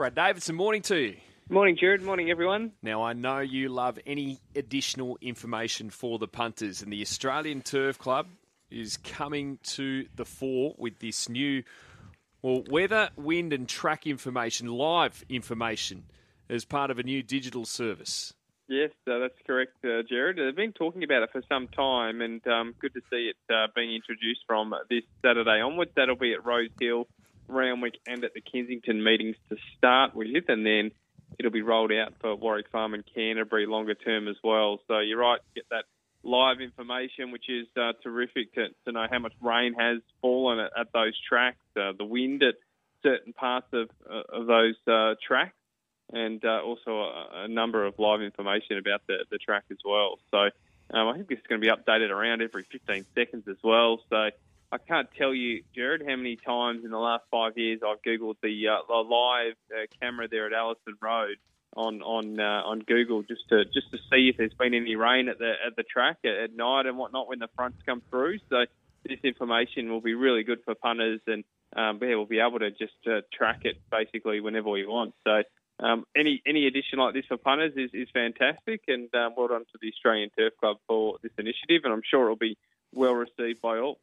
Brad Davidson, morning to you. Morning, Jared. Morning, everyone. Now, I know you love any additional information for the punters, and the Australian Turf Club is coming to the fore with this new, well, weather, wind, and track information, live information, as part of a new digital service. Yes, uh, that's correct, uh, Jared. They've been talking about it for some time, and um, good to see it uh, being introduced from this Saturday onwards. That'll be at Rose Hill, Randwick, and at the Kensington meetings to start with, and then it'll be rolled out for Warwick Farm and Canterbury longer term as well. So you're right, get that live information, which is uh, terrific to, to know how much rain has fallen at, at those tracks, uh, the wind at certain parts of, uh, of those uh, tracks and uh, also a, a, number of live information about the, the track as well. So um, I think it's going to be updated around every 15 seconds as well. So I can't tell you, Jared, how many times in the last five years I've googled the, uh, live uh, camera there at Allison Road on on uh, on Google just to just to see if there's been any rain at the at the track at, at night and whatnot when the fronts come through. So this information will be really good for punters and um, yeah, we'll be able to just uh, track it basically whenever we want. So um, any any addition like this for punters is, is fantastic, and um, well done to the Australian Turf Club for this initiative, and I'm sure it'll be well received by all.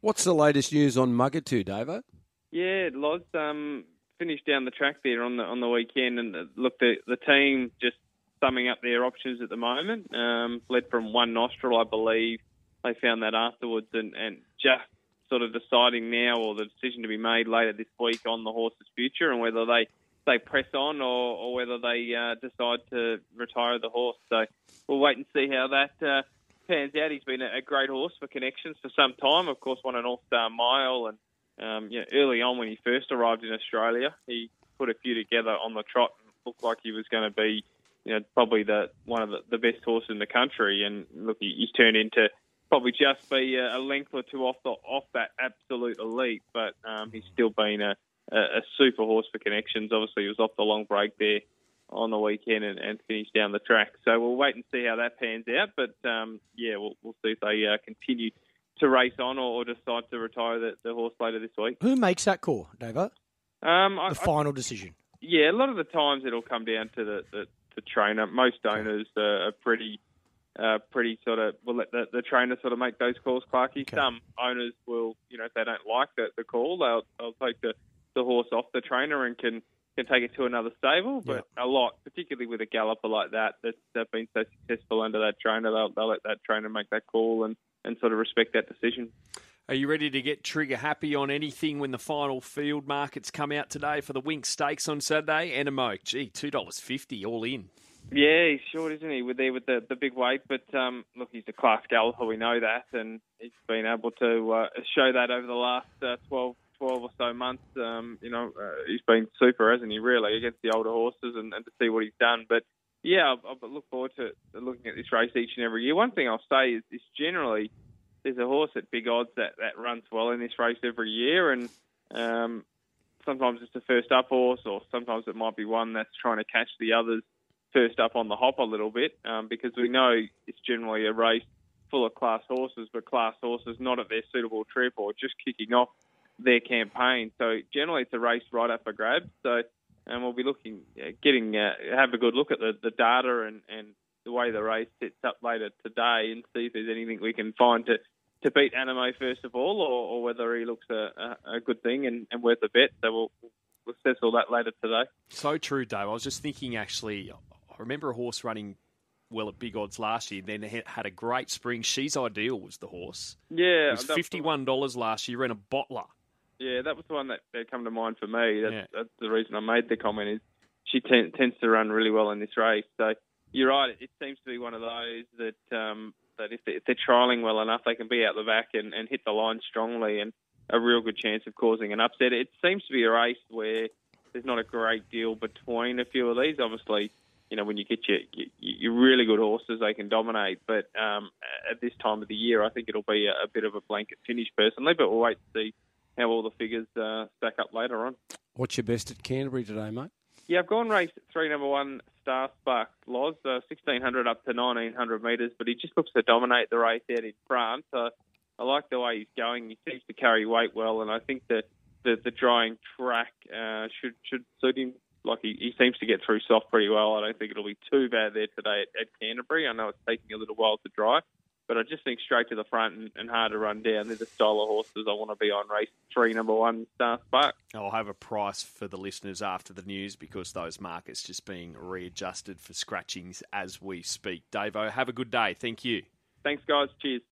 What's the latest news on Mugatoo, Davo? Yeah, Loz um, finished down the track there on the on the weekend, and uh, look, the the team just summing up their options at the moment. Um, led from one nostril, I believe. They found that afterwards, and, and just sort of deciding now, or the decision to be made later this week on the horse's future, and whether they they press on or, or whether they uh, decide to retire the horse. So we'll wait and see how that uh, pans out. He's been a, great horse for connections for some time. Of course, won an All Star Mile, and um, you know, early on when he first arrived in Australia, he put a few together on the trot and looked like he was going to be, you know, probably the one of the, the best horses in the country. And look, he, he's turned into probably just be a, a length or two off the off that absolute elite, but um, he's still been a a, a super horse for connections. Obviously, he was off the long break there on the weekend and, and finished down the track. So we'll wait and see how that pans out. But um, yeah, we'll, we'll see if they uh, continue to race on or, or decide to retire the, the, horse later this week. Who makes that call, Davo? Um, the I, final decision. Yeah, a lot of the times it'll come down to the, the, the trainer. Most owners are pretty. Uh, pretty sort of will let the, the trainer sort of make those calls, Clarky. Okay. Some owners will, you know, if they don't like the, the call, they'll they'll take the the horse off the trainer and can can take it to another stable. But yeah. a lot, particularly with a galloper like that, that's, that's been so successful under that trainer, they'll, they'll let that trainer make that call and, and sort of respect that decision. Are you ready to get trigger happy on anything when the final field markets come out today for the Winx Stakes on Saturday? Anamoe, gee, two dollars fifty all in. Yeah, he's short, isn't he? With there with the, the big weight, but um, look, he's a class galloper. We know that, and he's been able to uh, show that over the last uh, 12, 12 or so months, um, you know, uh, he's been super, hasn't he, really, against the older horses and, and to see what he's done. But yeah, I, I look forward to looking at this race each and every year. One thing I'll say is, is generally there's a horse at big odds that, that runs well in this race every year, and um, sometimes it's a first up horse, or sometimes it might be one that's trying to catch the others first up on the hop a little bit, um, because we know it's generally a race full of class horses, but class horses not at their suitable trip or just kicking off their campaign. So generally, it's a race right up for grabs. So, and we'll be looking, uh, getting, uh, have a good look at the, the data and, and the way the race sets up later today, and see if there's anything we can find to to beat Anamoe first of all, or, or whether he looks a, a, a good thing and, and worth a bet. So we'll, we'll assess all that later today. So true, Dave. I was just thinking actually. I remember a horse running well at big odds last year. Then had a great spring. She's ideal was the horse. Yeah, it was fifty one dollars last year. Ran a bottler. Yeah, that was the one that, that come to mind for me. That's, yeah. that's the reason I made the comment. Is she t- tends to run really well in this race. So you're right. It seems to be one of those that um, that if, they, if they're trialling well enough, they can be out the back and, and hit the line strongly, and a real good chance of causing an upset. It seems to be a race where there's not a great deal between a few of these. Obviously, you know when you get your your really good horses, they can dominate. But um, at this time of the year, I think it'll be a, a bit of a blanket finish personally. But we'll wait to see how all the figures uh, stack up later on. What's your best at Canterbury today, mate? Yeah, I've gone race three, number one, Star Spark Loz, uh, 1600 up to 1900 metres, but he just looks to dominate the race out in front. So I like the way he's going. He seems to carry weight well, and I think that the the drying track uh, should should suit him. Like he, he seems to get through soft pretty well. I don't think it'll be too bad there today at, at Canterbury. I know it's taking a little while to dry, but I just think straight to the front and, and hard to run down. They're the style of horses I want to be on. Race three, number one, Star Spark. I'll have a price for the listeners after the news because those markets just being readjusted for scratchings as we speak. Davo, have a good day. Thank you. Thanks, guys. Cheers.